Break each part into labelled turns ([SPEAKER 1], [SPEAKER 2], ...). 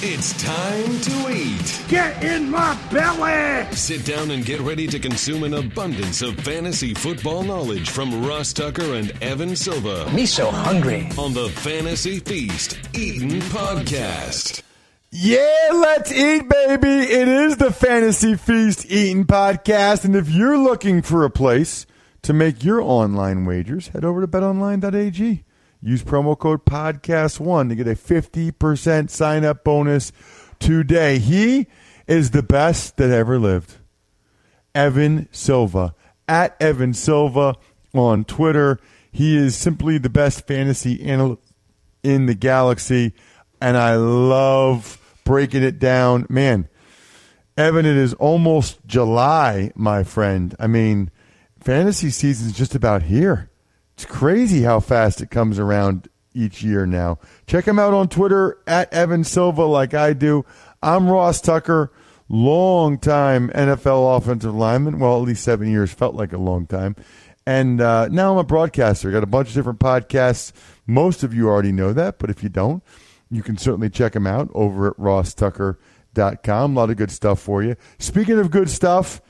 [SPEAKER 1] It's time to eat.
[SPEAKER 2] Get in my belly!
[SPEAKER 1] Sit down and get ready to consume an abundance of fantasy football knowledge from Ross Tucker and Evan Silva
[SPEAKER 3] Me so hungry.
[SPEAKER 1] on the Fantasy Feast Eating Podcast.
[SPEAKER 4] Yeah, let's eat, baby. It is the Fantasy Feast Eating Podcast. And if you're looking for a place to make your online wagers, head over to betonline.ag. Use promo code podcast1 to get a 50% sign up bonus today. He is the best that ever lived. Evan Silva at Evan Silva on Twitter. He is simply the best fantasy analyst in the galaxy, and I love breaking it down. Man, Evan, it is almost July, my friend. I mean, fantasy season's just about here. It's crazy how fast it comes around each year now. Check him out on Twitter at Evan Silva, like I do. I'm Ross Tucker, long time NFL offensive lineman. Well, at least seven years felt like a long time. And uh, now I'm a broadcaster. Got a bunch of different podcasts. Most of you already know that, but if you don't, you can certainly check them out over at rosstucker.com. A lot of good stuff for you. Speaking of good stuff,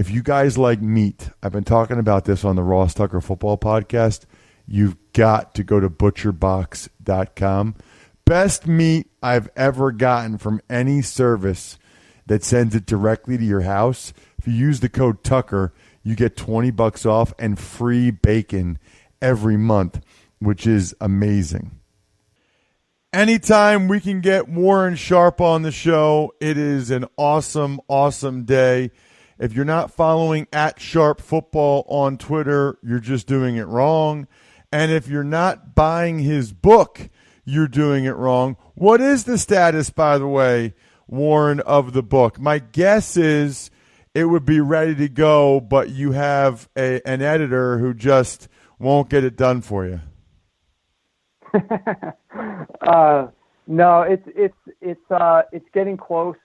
[SPEAKER 4] if you guys like meat, I've been talking about this on the Ross Tucker Football Podcast. You've got to go to butcherbox.com. Best meat I've ever gotten from any service that sends it directly to your house. If you use the code Tucker, you get 20 bucks off and free bacon every month, which is amazing. Anytime we can get Warren Sharp on the show, it is an awesome, awesome day. If you're not following at Sharp Football on Twitter, you're just doing it wrong. And if you're not buying his book, you're doing it wrong. What is the status, by the way, Warren, of the book? My guess is it would be ready to go, but you have a, an editor who just won't get it done for you.
[SPEAKER 5] uh, no, it's it's it's uh, it's getting close.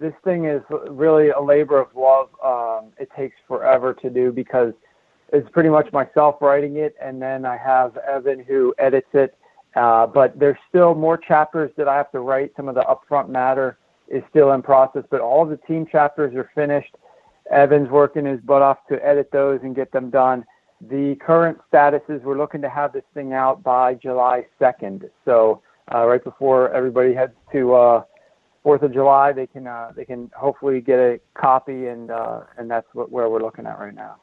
[SPEAKER 5] This thing is really a labor of love. Um, it takes forever to do because it's pretty much myself writing it, and then I have Evan who edits it. Uh, but there's still more chapters that I have to write. Some of the upfront matter is still in process, but all the team chapters are finished. Evan's working his butt off to edit those and get them done. The current status is we're looking to have this thing out by July 2nd. So uh, right before everybody heads to uh, Fourth of July, they can uh, they can hopefully get a copy, and uh, and that's what, where we're looking at right now.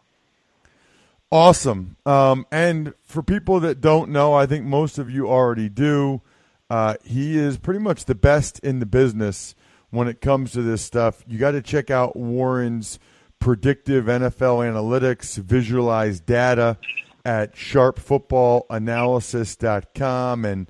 [SPEAKER 4] Awesome. Um, and for people that don't know, I think most of you already do. Uh, he is pretty much the best in the business when it comes to this stuff. You got to check out Warren's predictive NFL analytics, visualized data at sharpfootballanalysis.com and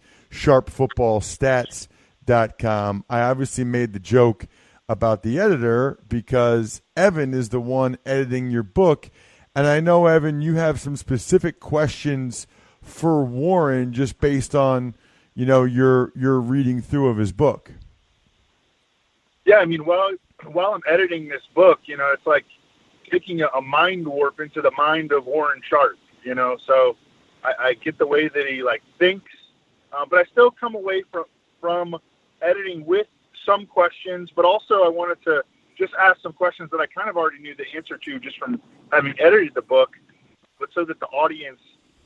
[SPEAKER 4] sharpfootballstats.com. I obviously made the joke about the editor because Evan is the one editing your book. And I know, Evan, you have some specific questions for Warren just based on, you know, your your reading through of his book.
[SPEAKER 6] Yeah, I mean, while while I'm editing this book, you know, it's like taking a, a mind warp into the mind of Warren Sharp. You know, so I, I get the way that he like thinks, uh, but I still come away from from editing with some questions, but also I wanted to just ask some questions that I kind of already knew the answer to just from having edited the book, but so that the audience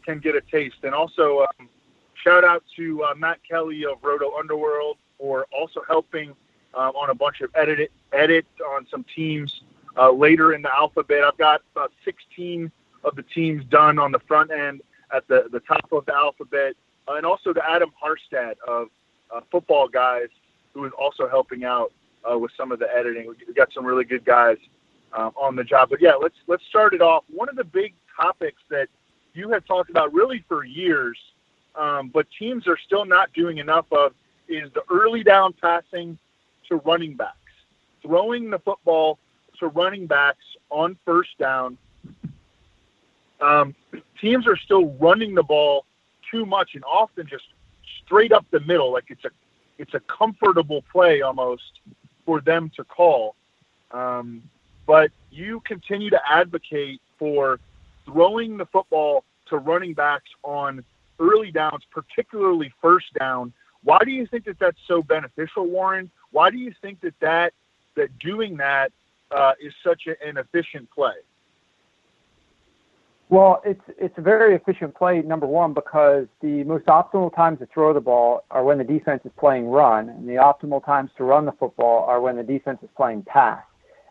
[SPEAKER 6] can get a taste. And also, um, shout out to uh, Matt Kelly of Roto Underworld for also helping um, on a bunch of edit edit on some teams uh, later in the alphabet. I've got about 16 of the teams done on the front end at the, the top of the alphabet. Uh, and also to Adam Harstad of uh, Football Guys, who is also helping out uh, with some of the editing. We've got some really good guys um, on the job. But yeah, let's let's start it off. One of the big topics that you have talked about really for years, um, but teams are still not doing enough of, is the early down passing to running backs, throwing the football to running backs on first down. Um, teams are still running the ball too much and often just straight up the middle, like it's a it's a comfortable play almost for them to call. Um, but you continue to advocate for throwing the football to running backs on early downs, particularly first down. Why do you think that that's so beneficial, Warren? Why do you think that that that doing that uh, is such a, an efficient play?
[SPEAKER 5] Well, it's it's a very efficient play. Number one, because the most optimal times to throw the ball are when the defense is playing run, and the optimal times to run the football are when the defense is playing pass.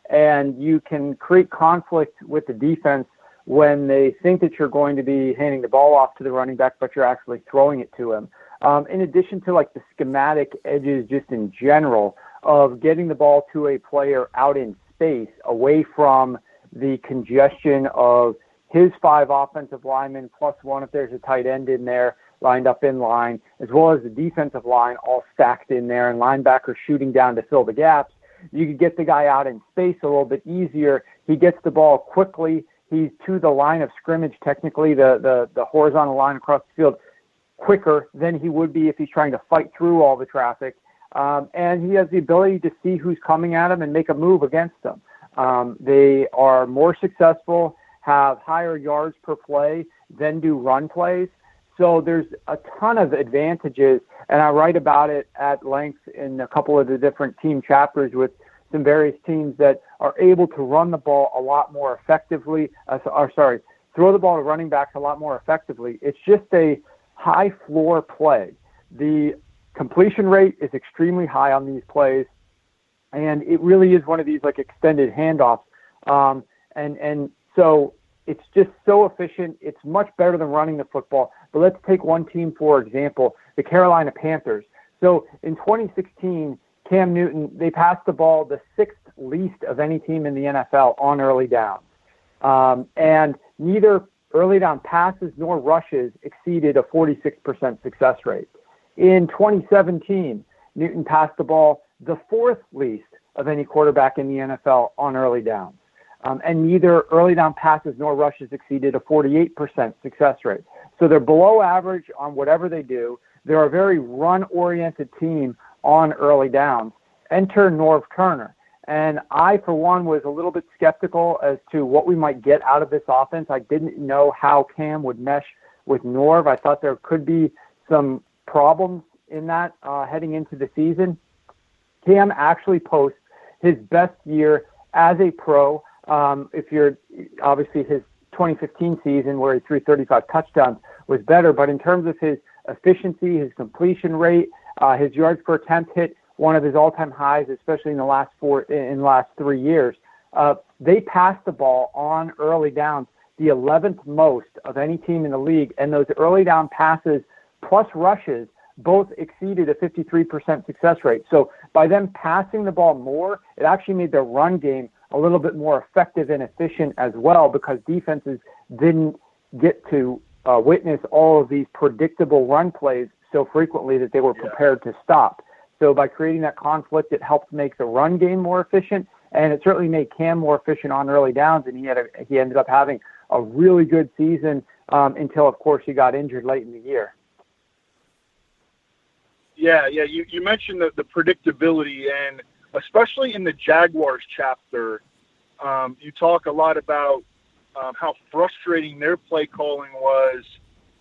[SPEAKER 5] And you can create conflict with the defense when they think that you're going to be handing the ball off to the running back, but you're actually throwing it to him. Um, in addition to like the schematic edges, just in general, of getting the ball to a player out in space, away from the congestion of his five offensive linemen plus one if there's a tight end in there lined up in line, as well as the defensive line all stacked in there and linebackers shooting down to fill the gaps. You could get the guy out in space a little bit easier. He gets the ball quickly. He's to the line of scrimmage, technically the, the, the horizontal line across the field, quicker than he would be if he's trying to fight through all the traffic. Um, and he has the ability to see who's coming at him and make a move against them. Um, they are more successful have higher yards per play than do run plays. So there's a ton of advantages, and I write about it at length in a couple of the different team chapters with some various teams that are able to run the ball a lot more effectively. Uh, or sorry, throw the ball to running backs a lot more effectively. It's just a high floor play. The completion rate is extremely high on these plays, and it really is one of these like extended handoffs. Um, and and so it's just so efficient. It's much better than running the football. But let's take one team, for example, the Carolina Panthers. So in 2016, Cam Newton, they passed the ball the sixth least of any team in the NFL on early downs. Um, and neither early down passes nor rushes exceeded a 46% success rate. In 2017, Newton passed the ball the fourth least of any quarterback in the NFL on early downs um, and neither early down passes nor rushes exceeded a 48% success rate. So they're below average on whatever they do. They're a very run oriented team on early downs. Enter Norv Turner. And I, for one, was a little bit skeptical as to what we might get out of this offense. I didn't know how Cam would mesh with Norv. I thought there could be some problems in that uh, heading into the season. Cam actually posts his best year as a pro um, if you're obviously his 2015 season where he threw 35 touchdowns was better, but in terms of his efficiency, his completion rate, uh, his yards per attempt hit one of his all-time highs, especially in the last four in the last three years. Uh, they passed the ball on early downs the 11th most of any team in the league, and those early down passes plus rushes both exceeded a 53% success rate. So by them passing the ball more, it actually made their run game a little bit more effective and efficient as well because defenses didn't get to uh, witness all of these predictable run plays so frequently that they were prepared to stop. So by creating that conflict, it helped make the run game more efficient, and it certainly made Cam more efficient on early downs. And he had a, he ended up having a really good season um, until, of course, he got injured late in the year.
[SPEAKER 6] Yeah, yeah. You you mentioned the, the predictability and especially in the Jaguars chapter, um, you talk a lot about um, how frustrating their play calling was,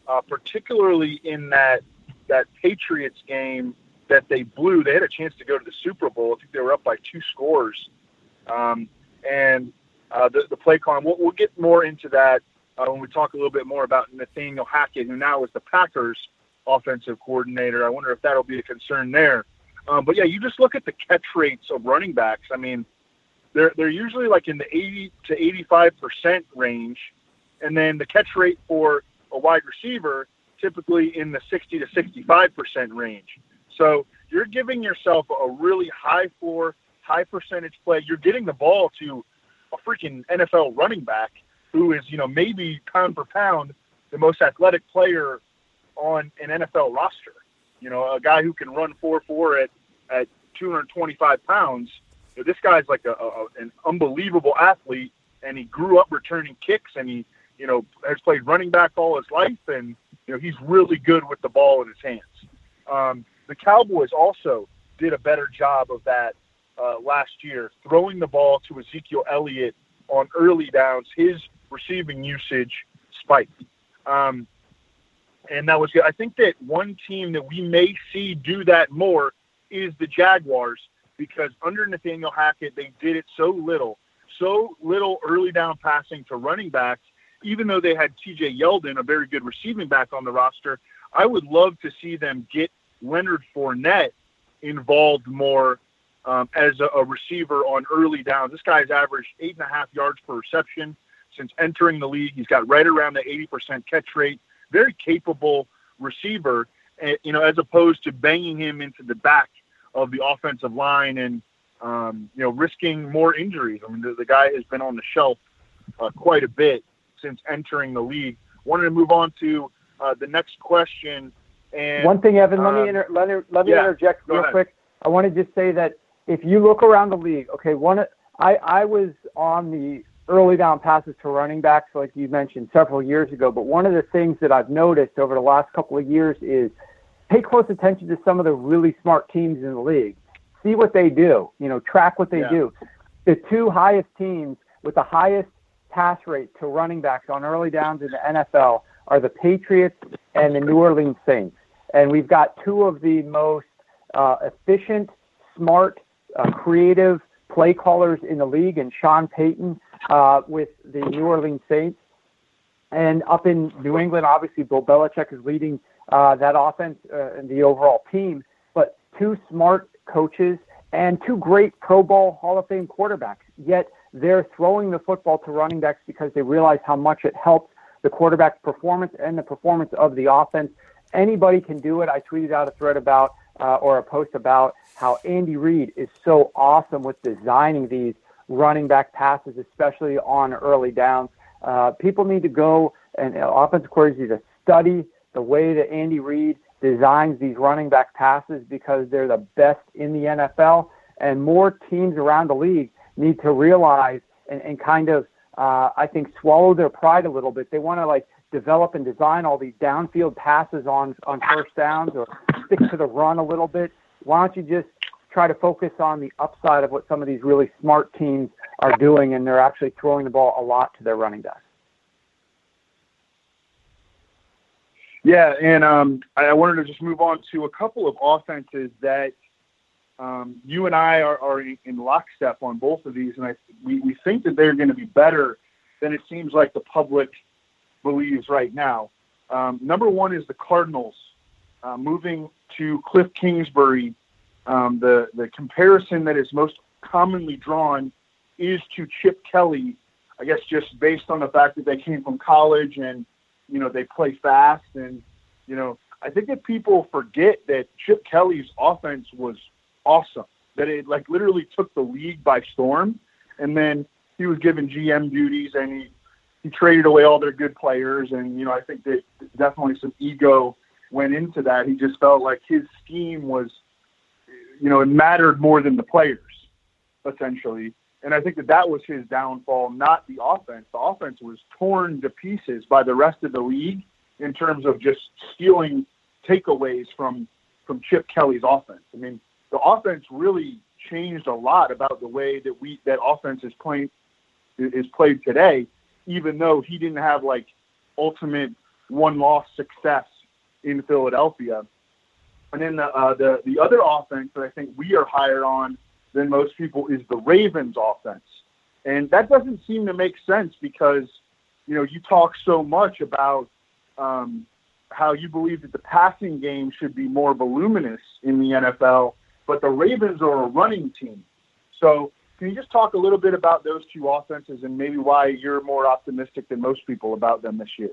[SPEAKER 6] uh, particularly in that that Patriots game that they blew. They had a chance to go to the Super Bowl. I think they were up by two scores, um, and uh, the, the play calling. We'll, we'll get more into that uh, when we talk a little bit more about Nathaniel Hackett, who now is the Packers offensive coordinator. I wonder if that'll be a concern there. Um, but yeah, you just look at the catch rates of running backs. I mean, they're they're usually like in the 80 to 85 percent range, and then the catch rate for a wide receiver typically in the 60 to 65 percent range. So you're giving yourself a really high floor, high percentage play. You're getting the ball to a freaking NFL running back who is, you know, maybe pound for pound the most athletic player on an NFL roster. You know, a guy who can run four four at at 225 pounds. You know, this guy's like a, a, an unbelievable athlete, and he grew up returning kicks, and he you know has played running back all his life, and you know he's really good with the ball in his hands. Um, the Cowboys also did a better job of that uh, last year, throwing the ball to Ezekiel Elliott on early downs. His receiving usage spiked. Um, and that was good. I think that one team that we may see do that more is the Jaguars because under Nathaniel Hackett, they did it so little, so little early down passing to running backs. Even though they had T.J. Yeldon, a very good receiving back on the roster, I would love to see them get Leonard Fournette involved more um, as a, a, receiver on early downs. This guy's averaged eight and a half yards per reception since entering the league. He's got right around the 80% catch rate. Very capable receiver, and, you know, as opposed to banging him into the back of the offensive line and um, you know risking more injuries. I mean, the, the guy has been on the shelf uh, quite a bit since entering the league. Wanted to move on to uh, the next question. And
[SPEAKER 5] one thing, Evan, let me um, inter- let me, let me
[SPEAKER 6] yeah,
[SPEAKER 5] interject real ahead. quick. I want to just say that if you look around the league, okay, one I I was on the early down passes to running backs, like you mentioned several years ago. But one of the things that I've noticed over the last couple of years is pay close attention to some of the really smart teams in the league. See what they do. You know, track what they
[SPEAKER 6] yeah.
[SPEAKER 5] do. The two highest teams with the highest pass rate to running backs on early downs in the NFL are the Patriots and the New Orleans Saints. And we've got two of the most uh, efficient, smart, uh, creative play callers in the league, and Sean Payton uh, with the New Orleans Saints. And up in New England, obviously, Bill Belichick is leading uh, that offense uh, and the overall team. But two smart coaches and two great Pro Bowl Hall of Fame quarterbacks. Yet they're throwing the football to running backs because they realize how much it helps the quarterback's performance and the performance of the offense. Anybody can do it. I tweeted out a thread about uh, or a post about how Andy Reid is so awesome with designing these running back passes, especially on early downs. Uh, people need to go and uh, offensive coordinators need to study the way that Andy Reid designs these running back passes because they're the best in the NFL. And more teams around the league need to realize and, and kind of, uh, I think, swallow their pride a little bit. They want to like develop and design all these downfield passes on on first downs or stick to the run a little bit. Why don't you just try to focus on the upside of what some of these really smart teams are doing, and they're actually throwing the ball a lot to their running backs.
[SPEAKER 6] Yeah, and um, I wanted to just move on to a couple of offenses that um, you and I are, are, in lockstep on both of these, and I, we, we think that they're going to be better than it seems like the public believes right now. Um, number one is the Cardinals uh, moving to Cliff Kingsbury um, the the comparison that is most commonly drawn is to Chip Kelly. I guess just based on the fact that they came from college and you know they play fast and you know I think that people forget that Chip Kelly's offense was awesome. That it like literally took the league by storm, and then he was given GM duties and he he traded away all their good players and you know I think that definitely some ego went into that. He just felt like his scheme was you know, it mattered more than the players, essentially. And I think that that was his downfall, not the offense. The offense was torn to pieces by the rest of the league in terms of just stealing takeaways from from Chip Kelly's offense. I mean, the offense really changed a lot about the way that we that offense is playing is played today, even though he didn't have like ultimate one loss success in Philadelphia. And then the, uh, the the other offense that I think we are higher on than most people is the Ravens offense, and that doesn't seem to make sense because you know you talk so much about um, how you believe that the passing game should be more voluminous in the NFL, but the Ravens are a running team. So can you just talk a little bit about those two offenses and maybe why you're more optimistic than most people about them this year?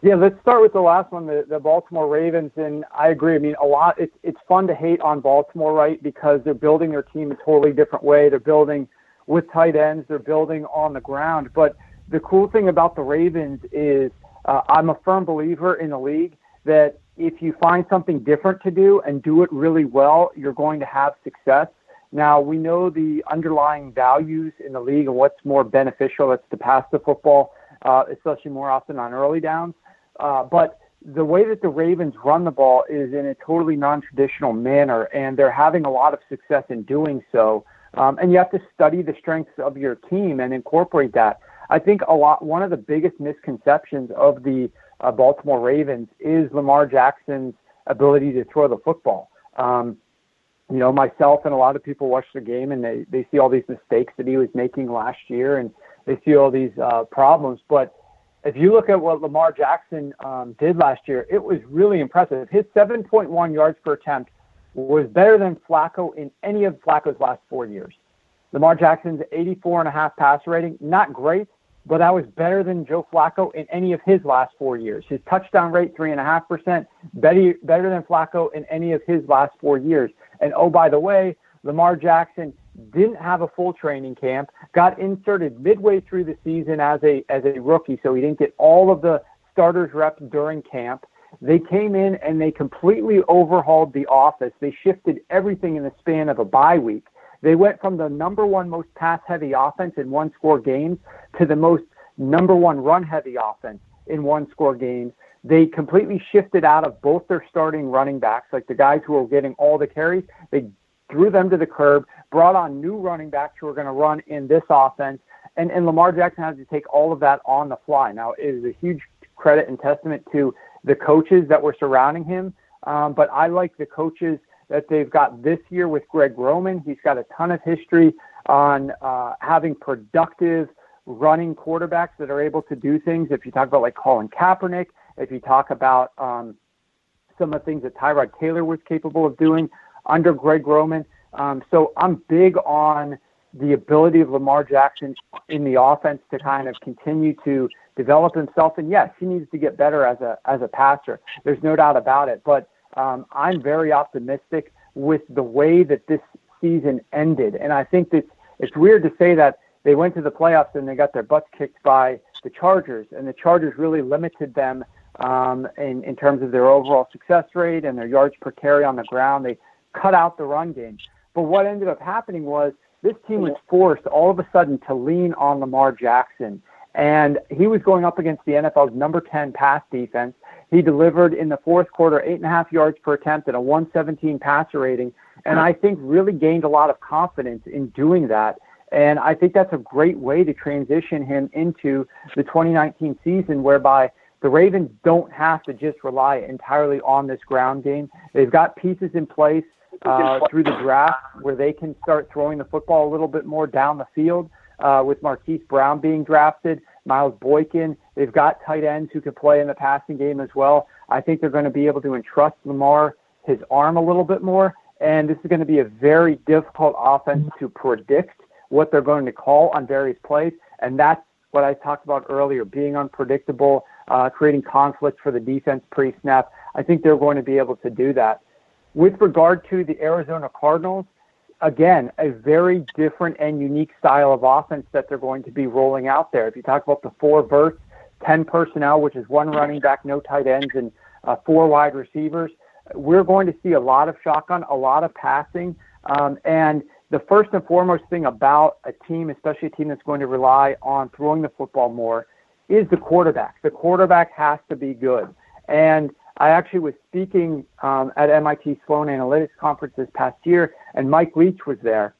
[SPEAKER 5] Yeah, let's start with the last one, the, the Baltimore Ravens. And I agree. I mean, a lot. It's it's fun to hate on Baltimore, right? Because they're building their team a totally different way. They're building with tight ends. They're building on the ground. But the cool thing about the Ravens is, uh, I'm a firm believer in the league that if you find something different to do and do it really well, you're going to have success. Now we know the underlying values in the league and what's more beneficial. It's to pass the football, uh, especially more often on early downs. Uh, but the way that the Ravens run the ball is in a totally non-traditional manner, and they're having a lot of success in doing so. Um, and you have to study the strengths of your team and incorporate that. I think a lot. One of the biggest misconceptions of the uh, Baltimore Ravens is Lamar Jackson's ability to throw the football. Um, you know, myself and a lot of people watch the game and they, they see all these mistakes that he was making last year and they see all these uh, problems. But if you look at what Lamar Jackson um, did last year, it was really impressive. His 7.1 yards per attempt was better than Flacco in any of Flacco's last four years. Lamar Jackson's 84 and a half rating, not great, but that was better than Joe Flacco in any of his last four years. His touchdown rate, three and a half percent, better better than Flacco in any of his last four years. And oh, by the way, Lamar Jackson didn't have a full training camp, got inserted midway through the season as a as a rookie, so he didn't get all of the starters reps during camp. They came in and they completely overhauled the office. They shifted everything in the span of a bye week. They went from the number one most pass heavy offense in one score games to the most number one run heavy offense in one score games. They completely shifted out of both their starting running backs, like the guys who were getting all the carries. They threw them to the curb, brought on new running backs who are going to run in this offense. And, and Lamar Jackson has to take all of that on the fly. Now, it is a huge credit and testament to the coaches that were surrounding him. Um, but I like the coaches that they've got this year with Greg Roman. He's got a ton of history on uh, having productive running quarterbacks that are able to do things. If you talk about like Colin Kaepernick, if you talk about um, some of the things that Tyrod Taylor was capable of doing under Greg Roman. Um, so I'm big on the ability of Lamar Jackson in the offense to kind of continue to develop himself. And yes, he needs to get better as a as a passer. There's no doubt about it. But um, I'm very optimistic with the way that this season ended. And I think that it's weird to say that they went to the playoffs and they got their butts kicked by the Chargers, and the Chargers really limited them um, in, in terms of their overall success rate and their yards per carry on the ground. They cut out the run game. But what ended up happening was this team was forced all of a sudden to lean on Lamar Jackson. And he was going up against the NFL's number 10 pass defense. He delivered in the fourth quarter eight and a half yards per attempt and a 117 passer rating. And I think really gained a lot of confidence in doing that. And I think that's a great way to transition him into the 2019 season, whereby the Ravens don't have to just rely entirely on this ground game. They've got pieces in place uh, through the draft where they can start throwing the football a little bit more down the field. Uh, with Marquise Brown being drafted, Miles Boykin, they've got tight ends who can play in the passing game as well. I think they're going to be able to entrust Lamar his arm a little bit more, and this is going to be a very difficult offense to predict what they're going to call on various plays, and that's what I talked about earlier, being unpredictable, uh, creating conflict for the defense pre-snap. I think they're going to be able to do that. With regard to the Arizona Cardinals, again, a very different and unique style of offense that they're going to be rolling out there. If you talk about the four verts, 10 personnel, which is one running back, no tight ends, and uh, four wide receivers, we're going to see a lot of shotgun, a lot of passing. Um, and the first and foremost thing about a team, especially a team that's going to rely on throwing the football more, is the quarterback. The quarterback has to be good. And I actually was speaking um, at MIT Sloan Analytics Conference this past year, and Mike Leach was there.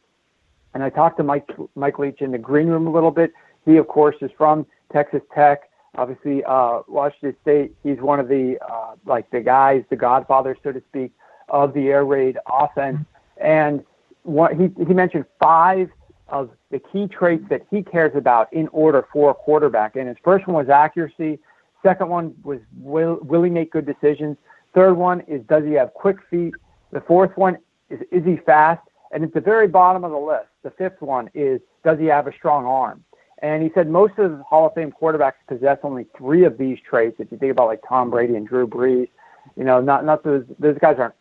[SPEAKER 5] And I talked to Mike, Mike Leach in the green room a little bit. He, of course, is from Texas Tech, obviously uh, Washington State. He's one of the uh, like the guys, the godfather, so to speak, of the air raid offense. And what he he mentioned five of the key traits that he cares about in order for a quarterback. And his first one was accuracy. Second one was will, will he make good decisions? Third one is does he have quick feet? The fourth one is is he fast? And at the very bottom of the list, the fifth one is does he have a strong arm? And he said most of the Hall of Fame quarterbacks possess only three of these traits. If you think about like Tom Brady and Drew Brees, you know, not not those those guys aren't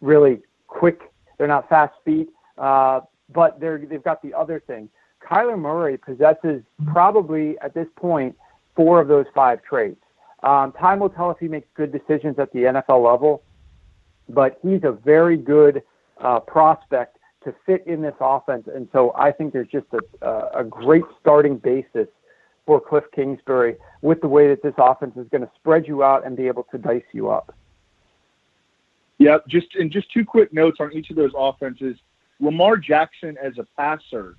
[SPEAKER 5] really quick. They're not fast feet, uh, but they're they've got the other thing. Kyler Murray possesses probably at this point four of those five traits. Um, time will tell if he makes good decisions at the NFL level, but he's a very good uh, prospect to fit in this offense. And so I think there's just a, a great starting basis for Cliff Kingsbury with the way that this offense is going to spread you out and be able to dice you up.
[SPEAKER 6] Yeah, just and just two quick notes on each of those offenses. Lamar Jackson as a passer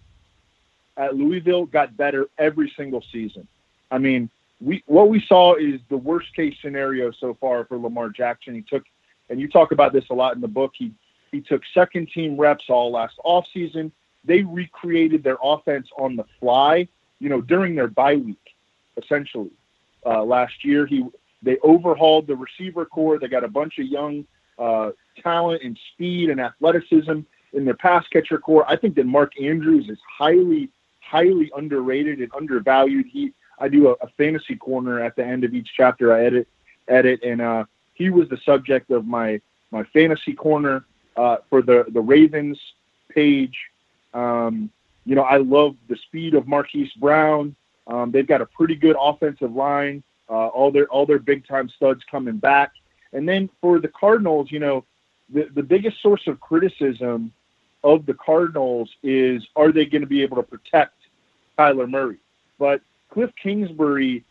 [SPEAKER 6] at Louisville got better every single season. I mean, we what we saw is the worst case scenario so far for Lamar Jackson. He took, and you talk about this a lot in the book. He he took second team reps all last offseason. They recreated their offense on the fly, you know, during their bye week, essentially. Uh, last year, he they overhauled the receiver corps. They got a bunch of young uh, talent and speed and athleticism in their pass catcher corps. I think that Mark Andrews is highly, highly underrated and undervalued. He I do a, a fantasy corner at the end of each chapter. I edit edit, and uh, he was the subject of my my fantasy corner uh, for the the Ravens page. Um, you know, I love the speed of Marquise Brown. Um, they've got a pretty good offensive line. Uh, all their all their big time studs coming back. And then for the Cardinals, you know, the the biggest source of criticism of the Cardinals is are they going to be able to protect Kyler Murray? But Cliff Kingsbury,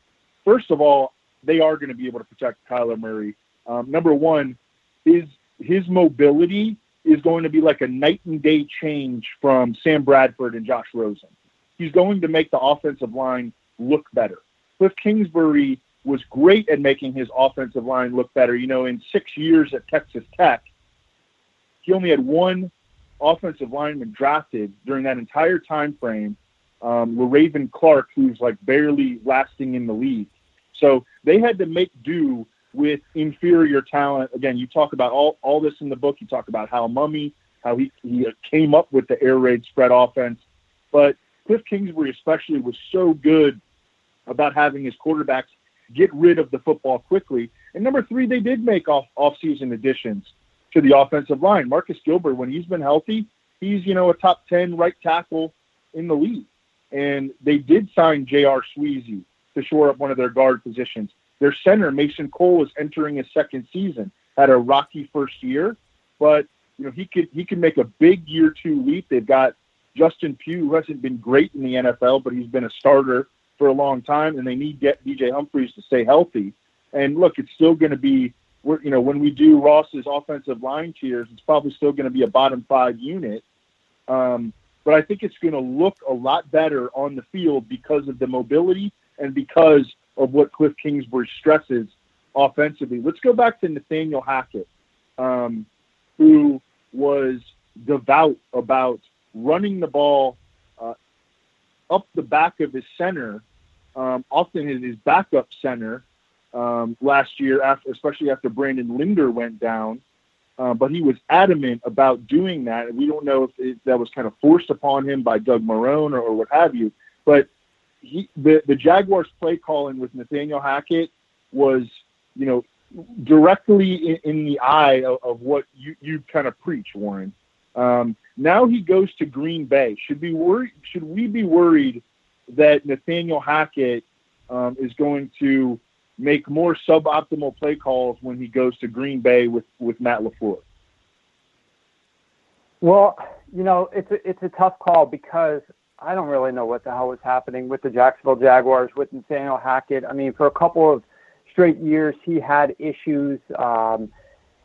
[SPEAKER 6] first of all, they are going to be able to protect Kyler Murray. Um, number one, is his mobility is going to be like a night and day change from Sam Bradford and Josh Rosen. He's going to make the offensive line look better. Cliff Kingsbury was great at making his offensive line look better. You know, in six years at Texas Tech, he only had one offensive lineman drafted during that entire time frame, um, Le'Raven Clark, who's like barely lasting in the league. So they had to make do with inferior talent. Again, you talk about all, all this in the book. You talk about how Mumme, how he, he came up with the air raid spread offense. But Cliff Kingsbury, especially, was so good about having his quarterbacks get rid of the football quickly. And number three, they did make off off-season additions to the offensive line. Marcus Gilbert, when he's been healthy, he's you know a top ten right tackle in the league. And they did sign J.R. Sweezy to shore up one of their guard positions. Their center, Mason Cole, is entering his second season. Had a rocky first year, but you know he could he could make a big year two leap. They've got Justin Pugh, who hasn't been great in the NFL, but he's been a starter for a long time, and they need get DJ Humphries to stay healthy. And look, it's still going to be, we're, you know, when we do Ross's offensive line tiers, it's probably still going to be a bottom five unit. Um, but I think it's going to look a lot better on the field because of the mobility and because of what Cliff Kingsbury stresses offensively. Let's go back to Nathaniel Hackett, um, who was devout about running the ball uh, up the back of his center, um, often his backup center um, last year, after, especially after Brandon Linder went down. Uh, but he was adamant about doing that, we don't know if it, that was kind of forced upon him by Doug Marrone or, or what have you. But he, the the Jaguars play calling with Nathaniel Hackett was, you know, directly in, in the eye of, of, what you you kind of preach, Warren. Um, now he goes to Green Bay. Should be worried? Should we be worried that Nathaniel Hackett um, is going to make more suboptimal play calls when he goes to Green Bay with with Matt LaFleur?
[SPEAKER 5] Well, you know, it's a, it's a tough call because I don't really know what the hell was happening with the Jacksonville Jaguars with Nathaniel Hackett. I mean, for a couple of straight years, he had issues. Um,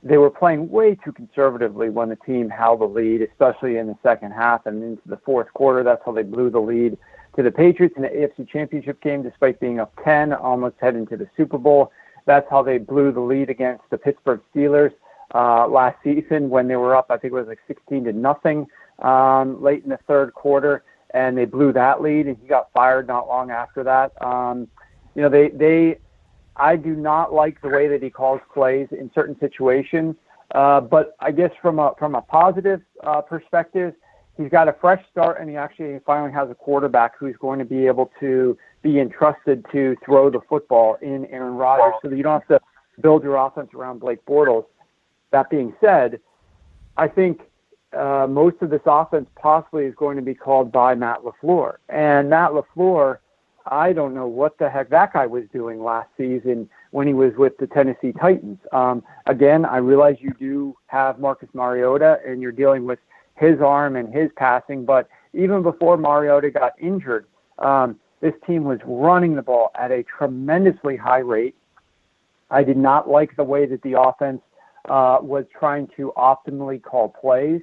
[SPEAKER 5] they were playing way too conservatively when the team held the lead, especially in the second half and into the fourth quarter. That's how they blew the lead to the Patriots in the AFC Championship game, despite being up 10, almost heading to the Super Bowl. That's how they blew the lead against the Pittsburgh Steelers uh, last season when they were up. I think it was like 16 to nothing um, late in the third quarter and they blew that lead, and he got fired not long after that. Um, you know, they they I do not like the way that he calls plays in certain situations, uh, but I guess from a from a positive uh, perspective, he's got a fresh start, and he actually finally has a quarterback who's going to be able to be entrusted to throw the football in Aaron Rodgers, so that you don't have to build your offense around Blake Bortles. That being said, I think uh, most of this offense possibly is going to be called by Matt LaFleur. And Matt LaFleur, I don't know what the heck that guy was doing last season when he was with the Tennessee Titans. Um, again, I realize you do have Marcus Mariota and you're dealing with his arm and his passing, but even before Mariota got injured, um, this team was running the ball at a tremendously high rate. I did not like the way that the offense uh, was trying to optimally call plays.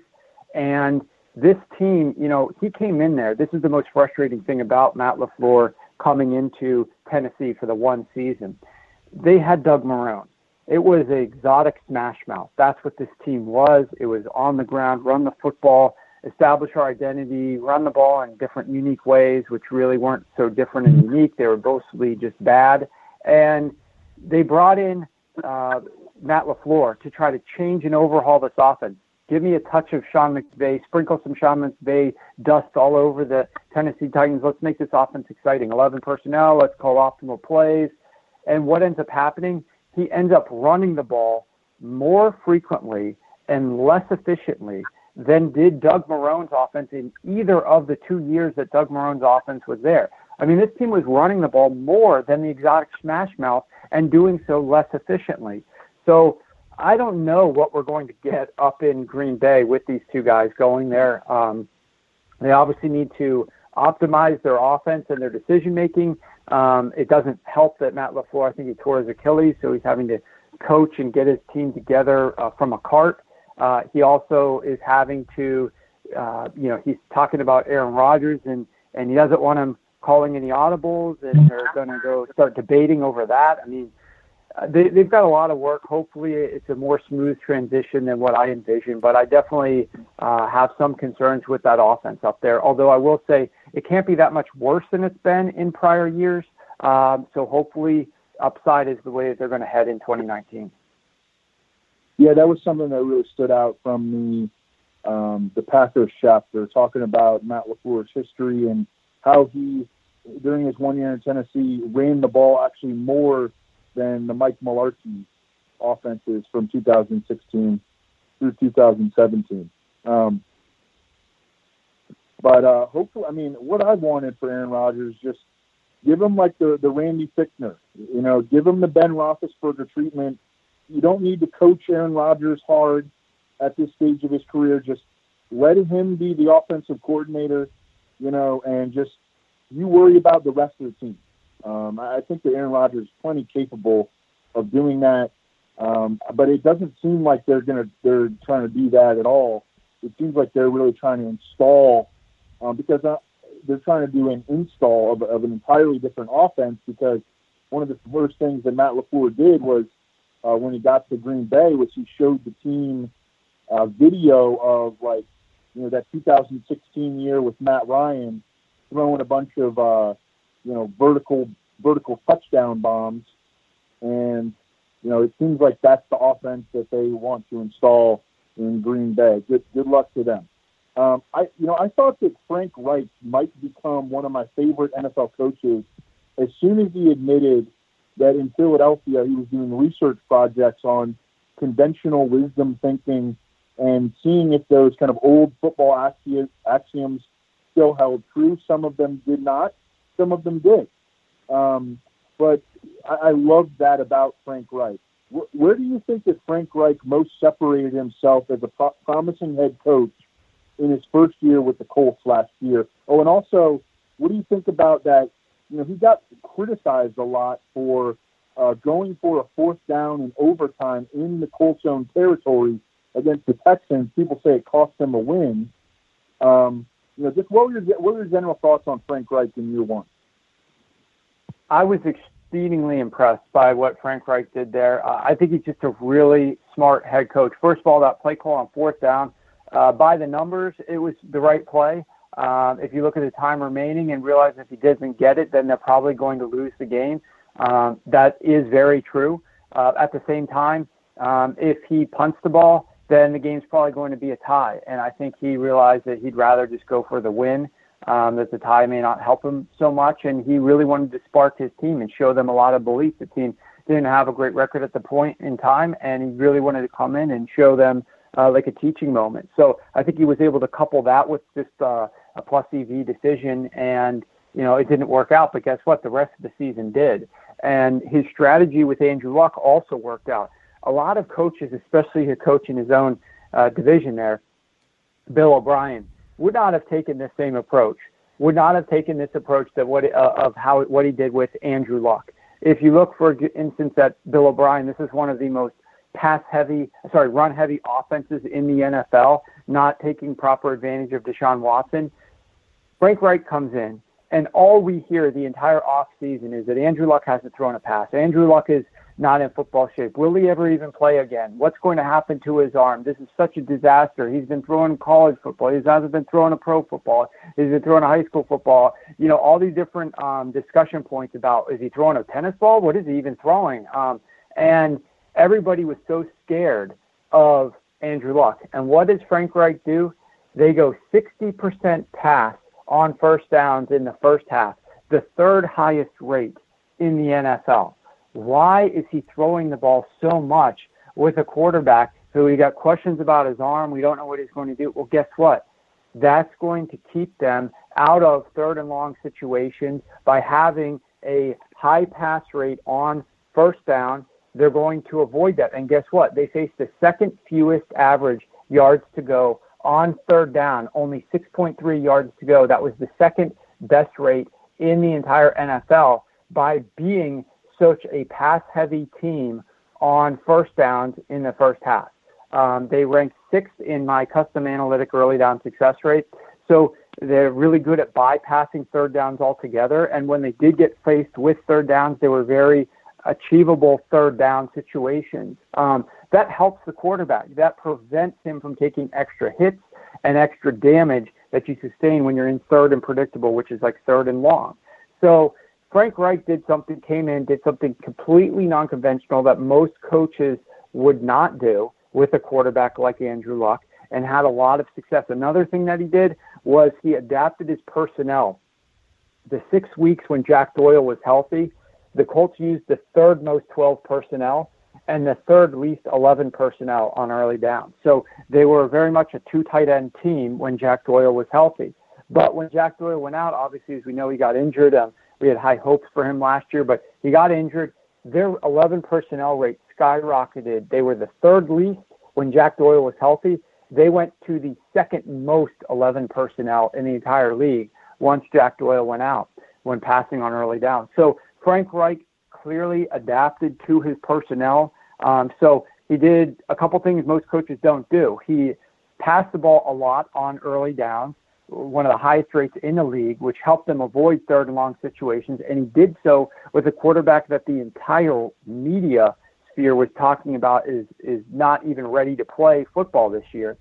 [SPEAKER 5] And this team, you know, he came in there. This is the most frustrating thing about Matt LaFleur coming into Tennessee for the one season. They had Doug Marrone. It was an exotic smash mouth. That's what this team was. It was on the ground, run the football, establish our identity, run the ball in different unique ways, which really weren't so different and unique. They were mostly just bad. And they brought in uh, Matt LaFleur to try to change and overhaul this offense. Give me a touch of Sean McVay, sprinkle some Sean McVay dust all over the Tennessee Titans. Let's make this offense exciting. 11 personnel, let's call optimal plays. And what ends up happening? He ends up running the ball more frequently and less efficiently than did Doug Marrone's offense in either of the two years that Doug Marrone's offense was there. I mean, this team was running the ball more than the exotic smash mouth and doing so less efficiently. So I don't know what we're going to get up in Green Bay with these two guys going there. Um, they obviously need to optimize their offense and their decision making. Um, it doesn't help that Matt LaFleur, I think he tore his Achilles, so he's having to coach and get his team together uh, from a cart. Uh, he also is having to, uh, you know, he's talking about Aaron Rodgers and, and he doesn't want him calling any audibles and they're going to go start debating over that. I mean, they, they've got a lot of work. Hopefully, it's a more smooth transition than what I envisioned. But I definitely uh, have some concerns with that offense up there. Although I will say it can't be that much worse than it's been in prior years. Um, so hopefully, upside is the way that they're going to head in 2019.
[SPEAKER 6] Yeah, that was something that really stood out from the um, the Packers chapter, talking about Matt LaFleur's history and how he, during his one year in Tennessee, ran the ball actually more than the Mike Mularkey offenses from 2016 through 2017. Um, but uh, hopefully, I mean, what I wanted for Aaron Rodgers just give him like the the Randy Fichtner, you know, give him the Ben Roethlisberger treatment. You don't need to coach Aaron Rodgers hard at this stage of his career. Just let him be the offensive coordinator, you know, and just you worry about the rest of the team. Um, I think that Aaron Rodgers is plenty capable of doing that, um, but it doesn't seem like they're gonna they're trying to do that at all. It seems like they're really trying to install um, because uh, they're trying to do an install of, of an entirely different offense. Because one of the first things that Matt LaFleur did was uh, when he got to Green Bay was he showed the team uh, video of like you know that 2016 year with Matt Ryan throwing a bunch of uh, you know, vertical vertical touchdown bombs, and you know, it seems like that's the offense that they want to install in Green Bay. Good good luck to them. Um, I you know I thought that Frank Reich might become one of my favorite NFL coaches as soon as he admitted that in Philadelphia he was doing research projects on conventional wisdom thinking and seeing if those kind of old football axioms still held true. Some of them did not. Some of them did. Um, but I, I love that about Frank Reich. Where, do you think that Frank Reich most separated himself as a pro- promising head coach in his first year with the Colts last year? Oh, and also, what do you think about that? You know, he got criticized a lot for uh, going for a fourth down in overtime in the Colts own territory against the Texans. People say it cost them a win. Um, you know, just what were your what were your general thoughts on Frank Reich in year one?
[SPEAKER 5] I was exceedingly impressed by what Frank Reich did there. Uh, I think he's just a really smart head coach. First of all, that play call on fourth down, uh, by the numbers, it was the right play. Uh, if you look at the time remaining and realize if he doesn't get it, then they're probably going to lose the game. Um, that is very true. Uh, at the same time, um, if he punts the ball, then the game's probably going to be a tie. And I think he realized that he'd rather just go for the win, um, that the tie may not help him so much. And he really wanted to spark his team and show them a lot of belief. The team didn't have a great record at the point in time, and he really wanted to come in and show them uh, like a teaching moment. So I think he was able to couple that with just uh, a plus EV decision. And, you know, it didn't work out, but guess what? The rest of the season did. And his strategy with Andrew Luck also worked out a lot of coaches, especially a coach in his own uh, division there, Bill O'Brien, would not have taken the same approach. Would not have taken this approach that what uh, of how what he did with Andrew Luck. If you look, for instance, at Bill O'Brien, this is one of the most pass-heavy, sorry, run-heavy offenses in the NFL, not taking proper advantage of Deshaun Watson. Frank Reich comes in And all we hear the entire off season is that Andrew Luck hasn't thrown a pass. Andrew Luck is not in football shape. Will he ever even play again? What's going to happen to his arm? This is such a disaster. He's been throwing college football. He hasn't been throwing a pro football. He's been throwing a high school football. You know, all these different um, discussion points about is he throwing a tennis ball? What is he even throwing? Um, and everybody was so scared of Andrew Luck. And what does Frank Reich do? They go 60% pass on first downs in the first half, the third highest rate in the NFL. Why is he throwing the ball so much with a quarterback who we got questions about his arm? We don't know what he's going to do. Well, guess what? That's going to keep them out of third and long situations by having a high pass rate on first down. They're going to avoid that. And guess what? They face the second fewest average yards to go on third down, only 6.3 yards to go. That was the second best rate in the entire NFL by being such a pass heavy team on first downs in the first half. Um, they ranked sixth in my custom analytic early down success rate. So they're really good at bypassing third downs altogether. And when they did get faced with third downs, they were very achievable third down situations. Um, that helps the quarterback. That prevents him from taking extra hits and extra damage that you sustain when you're in third and predictable, which is like third and long. So Frank Reich did something, came in, did something completely non-conventional that most coaches would not do with a quarterback like Andrew Luck and had a lot of success. Another thing that he did was he adapted his personnel. The six weeks when Jack Doyle was healthy, the Colts used the third most 12 personnel and the third least 11 personnel on early down. So they were very much a two tight end team when Jack Doyle was healthy. But when Jack Doyle went out, obviously, as we know, he got injured. Um, we had high hopes for him last year, but he got injured. Their 11 personnel rate skyrocketed. They were the third least when Jack Doyle was healthy. They went to the second most 11 personnel in the entire league once Jack Doyle went out when passing on early down. So Frank Reich clearly adapted to his personnel. Um, so he did a couple things most coaches don't do. He passed the ball a lot on early downs, one of the highest rates in the league, which helped them avoid third and long situations. And he did so with a quarterback that the entire media sphere was talking about is is not even ready to play football this year.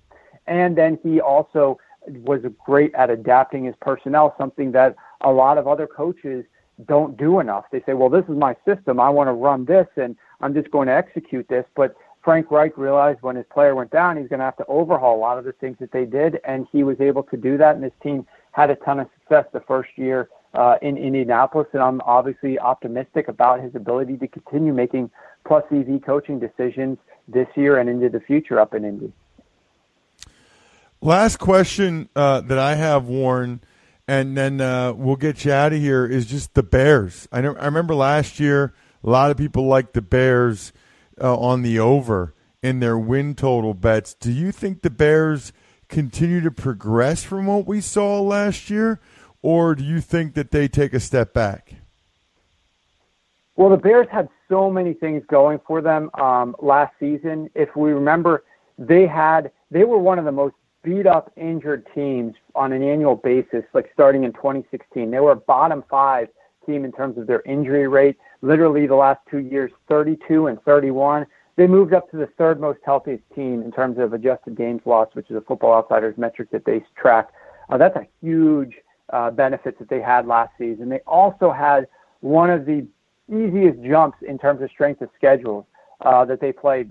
[SPEAKER 5] And then he also was great at adapting his personnel, something that a lot of other coaches don't do enough. They say, well, this is my system. I want to run this and I'm just going to execute this. But Frank Reich realized when his player went down, he's going to have to overhaul a lot of the things that they did. And he was able to do that. And his team had a ton of success the first year uh, in Indianapolis. And I'm obviously optimistic about his ability to continue making plus EV coaching decisions this year and into the future up in Indy.
[SPEAKER 4] Last question uh, that I have, Warren and then uh, we'll get you out of here. Is just the Bears. I know. I remember last year, a lot of people liked the Bears uh, on the over in their win total bets. Do you think the Bears continue to progress from what we saw last year, or do you think that they take a step back?
[SPEAKER 5] Well, the Bears had so many things going for them um, last season. If we remember, they had they were one of the most beat up injured teams on an annual basis, like starting in 2016. They were a bottom five team in terms of their injury rate. Literally the last two years, 32 and 31. They moved up to the third most healthiest team in terms of adjusted games lost, which is a Football Outsiders metric that they track. Uh, that's a huge uh, benefit that they had last season. They also had one of the easiest jumps in terms of strength of schedule uh, that they played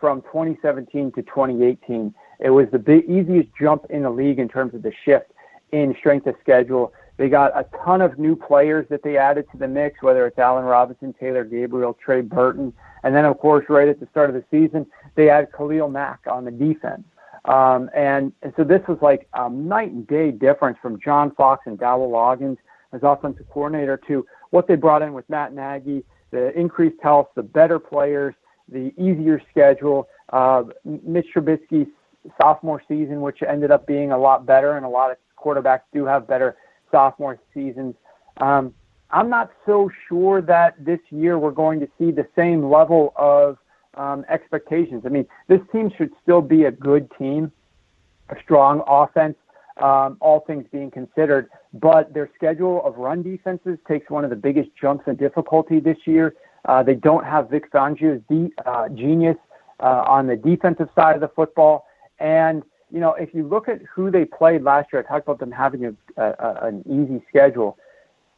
[SPEAKER 5] from 2017 to 2018. It was the big, easiest jump in the league in terms of the shift in strength of schedule. They got a ton of new players that they added to the mix, whether it's Allen Robinson, Taylor Gabriel, Trey Burton, and then of course right at the start of the season they had Khalil Mack on the defense. Um, and, and so this was like a night and day difference from John Fox and Dowell Loggains as offensive coordinator to what they brought in with Matt Nagy, the increased health, the better players, the easier schedule. Uh, Mitch Trubisky's sophomore season, which ended up being a lot better, and a lot of quarterbacks do have better sophomore seasons. Um, I'm not so sure that this year we're going to see the same level of um, expectations. I mean, this team should still be a good team, a strong offense, um, all things being considered. But their schedule of run defenses takes one of the biggest jumps in difficulty this year. Uh, they don't have Vic Fangio's de- uh, genius uh, on the defensive side of the football. And, you know, if you look at who they played last year, I talked about them having a, a, a an easy schedule.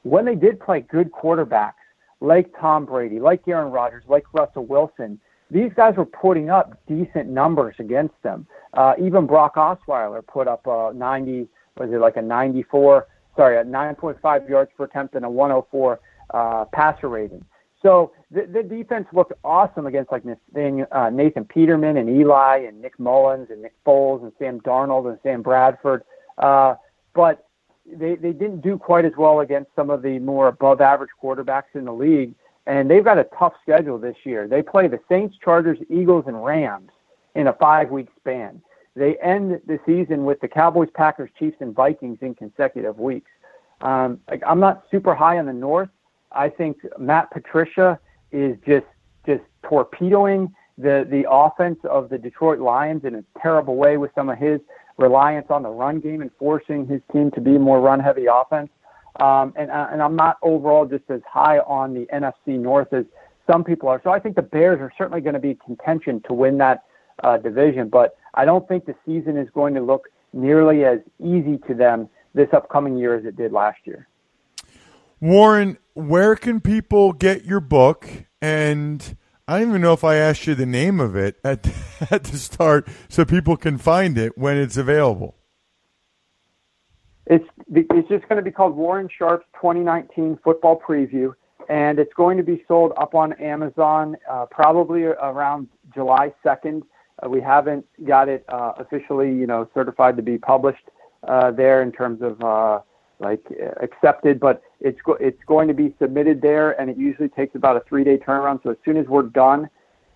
[SPEAKER 5] When they did play good quarterbacks like Tom Brady, like Aaron Rodgers, like Russell Wilson, these guys were putting up decent numbers against them. Uh, even Brock Osweiler put up a 90, was it like a 94, sorry, a 9.5 yards per attempt and a 104 uh, passer rating. So the, the defense looked awesome against like Nathan, uh, Nathan Peterman and Eli and Nick Mullens and Nick Foles and Sam Darnold and Sam Bradford. Uh, but they, they didn't do quite as well against some of the more above average quarterbacks in the league. And they've got a tough schedule this year. They play the Saints, Chargers, Eagles, and Rams in a five week span. They end the season with the Cowboys, Packers, Chiefs, and Vikings in consecutive weeks. Um, like, I'm not super high on the North. I think Matt Patricia is just just torpedoing the the offense of the Detroit Lions in a terrible way with some of his reliance on the run game and forcing his team to be more run heavy offense. Um, and uh, and I'm not overall just as high on the NFC North as some people are. So I think the Bears are certainly going to be contention to win that uh, division, but I don't think the season is going to look nearly as easy to them this upcoming year as it did last year.
[SPEAKER 4] Warren, where can people get your book? And I don't even know if I asked you the name of it at, at the start so people can find it when it's available.
[SPEAKER 5] It's, it's just going to be called Warren Sharp's 2019 Football Preview, and it's going to be sold up on Amazon uh, probably around July 2nd. Uh, we haven't got it uh, officially, you know, certified to be published uh, there in terms of uh, like accepted, but it's go- it's going to be submitted there, and it usually takes about a three day turnaround. So as soon as we're done,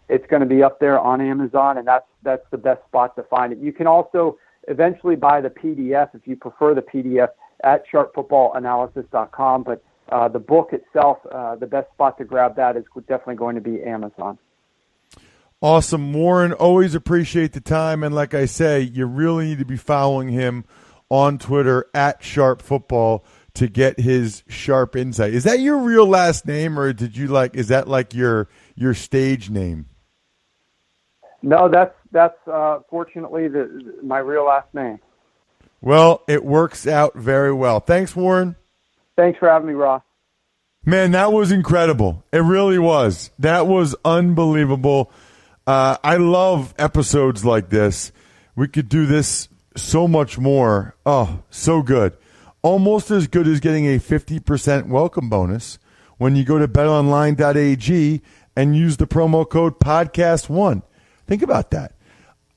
[SPEAKER 5] it's going to be up there on Amazon, and that's that's the best spot to find it. You can also eventually buy the PDF if you prefer the PDF at sharpfootballanalysis.com, but uh, the book itself, uh, the best spot to grab that is definitely going to be Amazon.
[SPEAKER 4] Awesome, Warren. Always appreciate the time, and like I say, you really need to be following him on Twitter at Sharp Football to get his sharp insight. Is that your real last name, or did you like? Is that like your your stage name?
[SPEAKER 5] No, that's that's uh, fortunately the, my real last name.
[SPEAKER 4] Well, it works out very well. Thanks, Warren.
[SPEAKER 5] Thanks for having me, Ross.
[SPEAKER 4] Man, that was incredible. It really was. That was unbelievable. Uh, I love episodes like this. We could do this so much more. Oh, so good. Almost as good as getting a 50% welcome bonus when you go to betonline.ag and use the promo code podcast1. Think about that.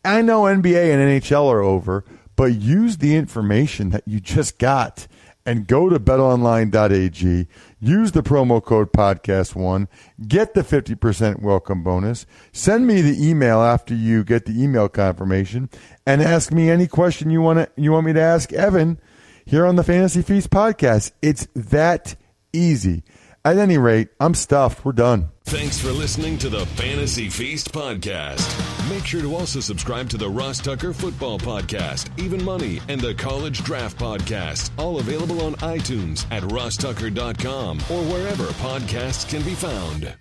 [SPEAKER 4] I know NBA and NHL are over, but use the information that you just got and go to betonline.ag, use the promo code podcast1, get the 50% welcome bonus, send me the email after you get the email confirmation and ask me any question you want you want me to ask Evan here on the Fantasy Feast podcast. It's that easy. At any rate, I'm stuffed. We're done.
[SPEAKER 1] Thanks for listening to the Fantasy Feast podcast. Make sure to also subscribe to the Ross Tucker Football Podcast, Even Money, and the College Draft Podcast, all available on iTunes at rosstucker.com or wherever podcasts can be found.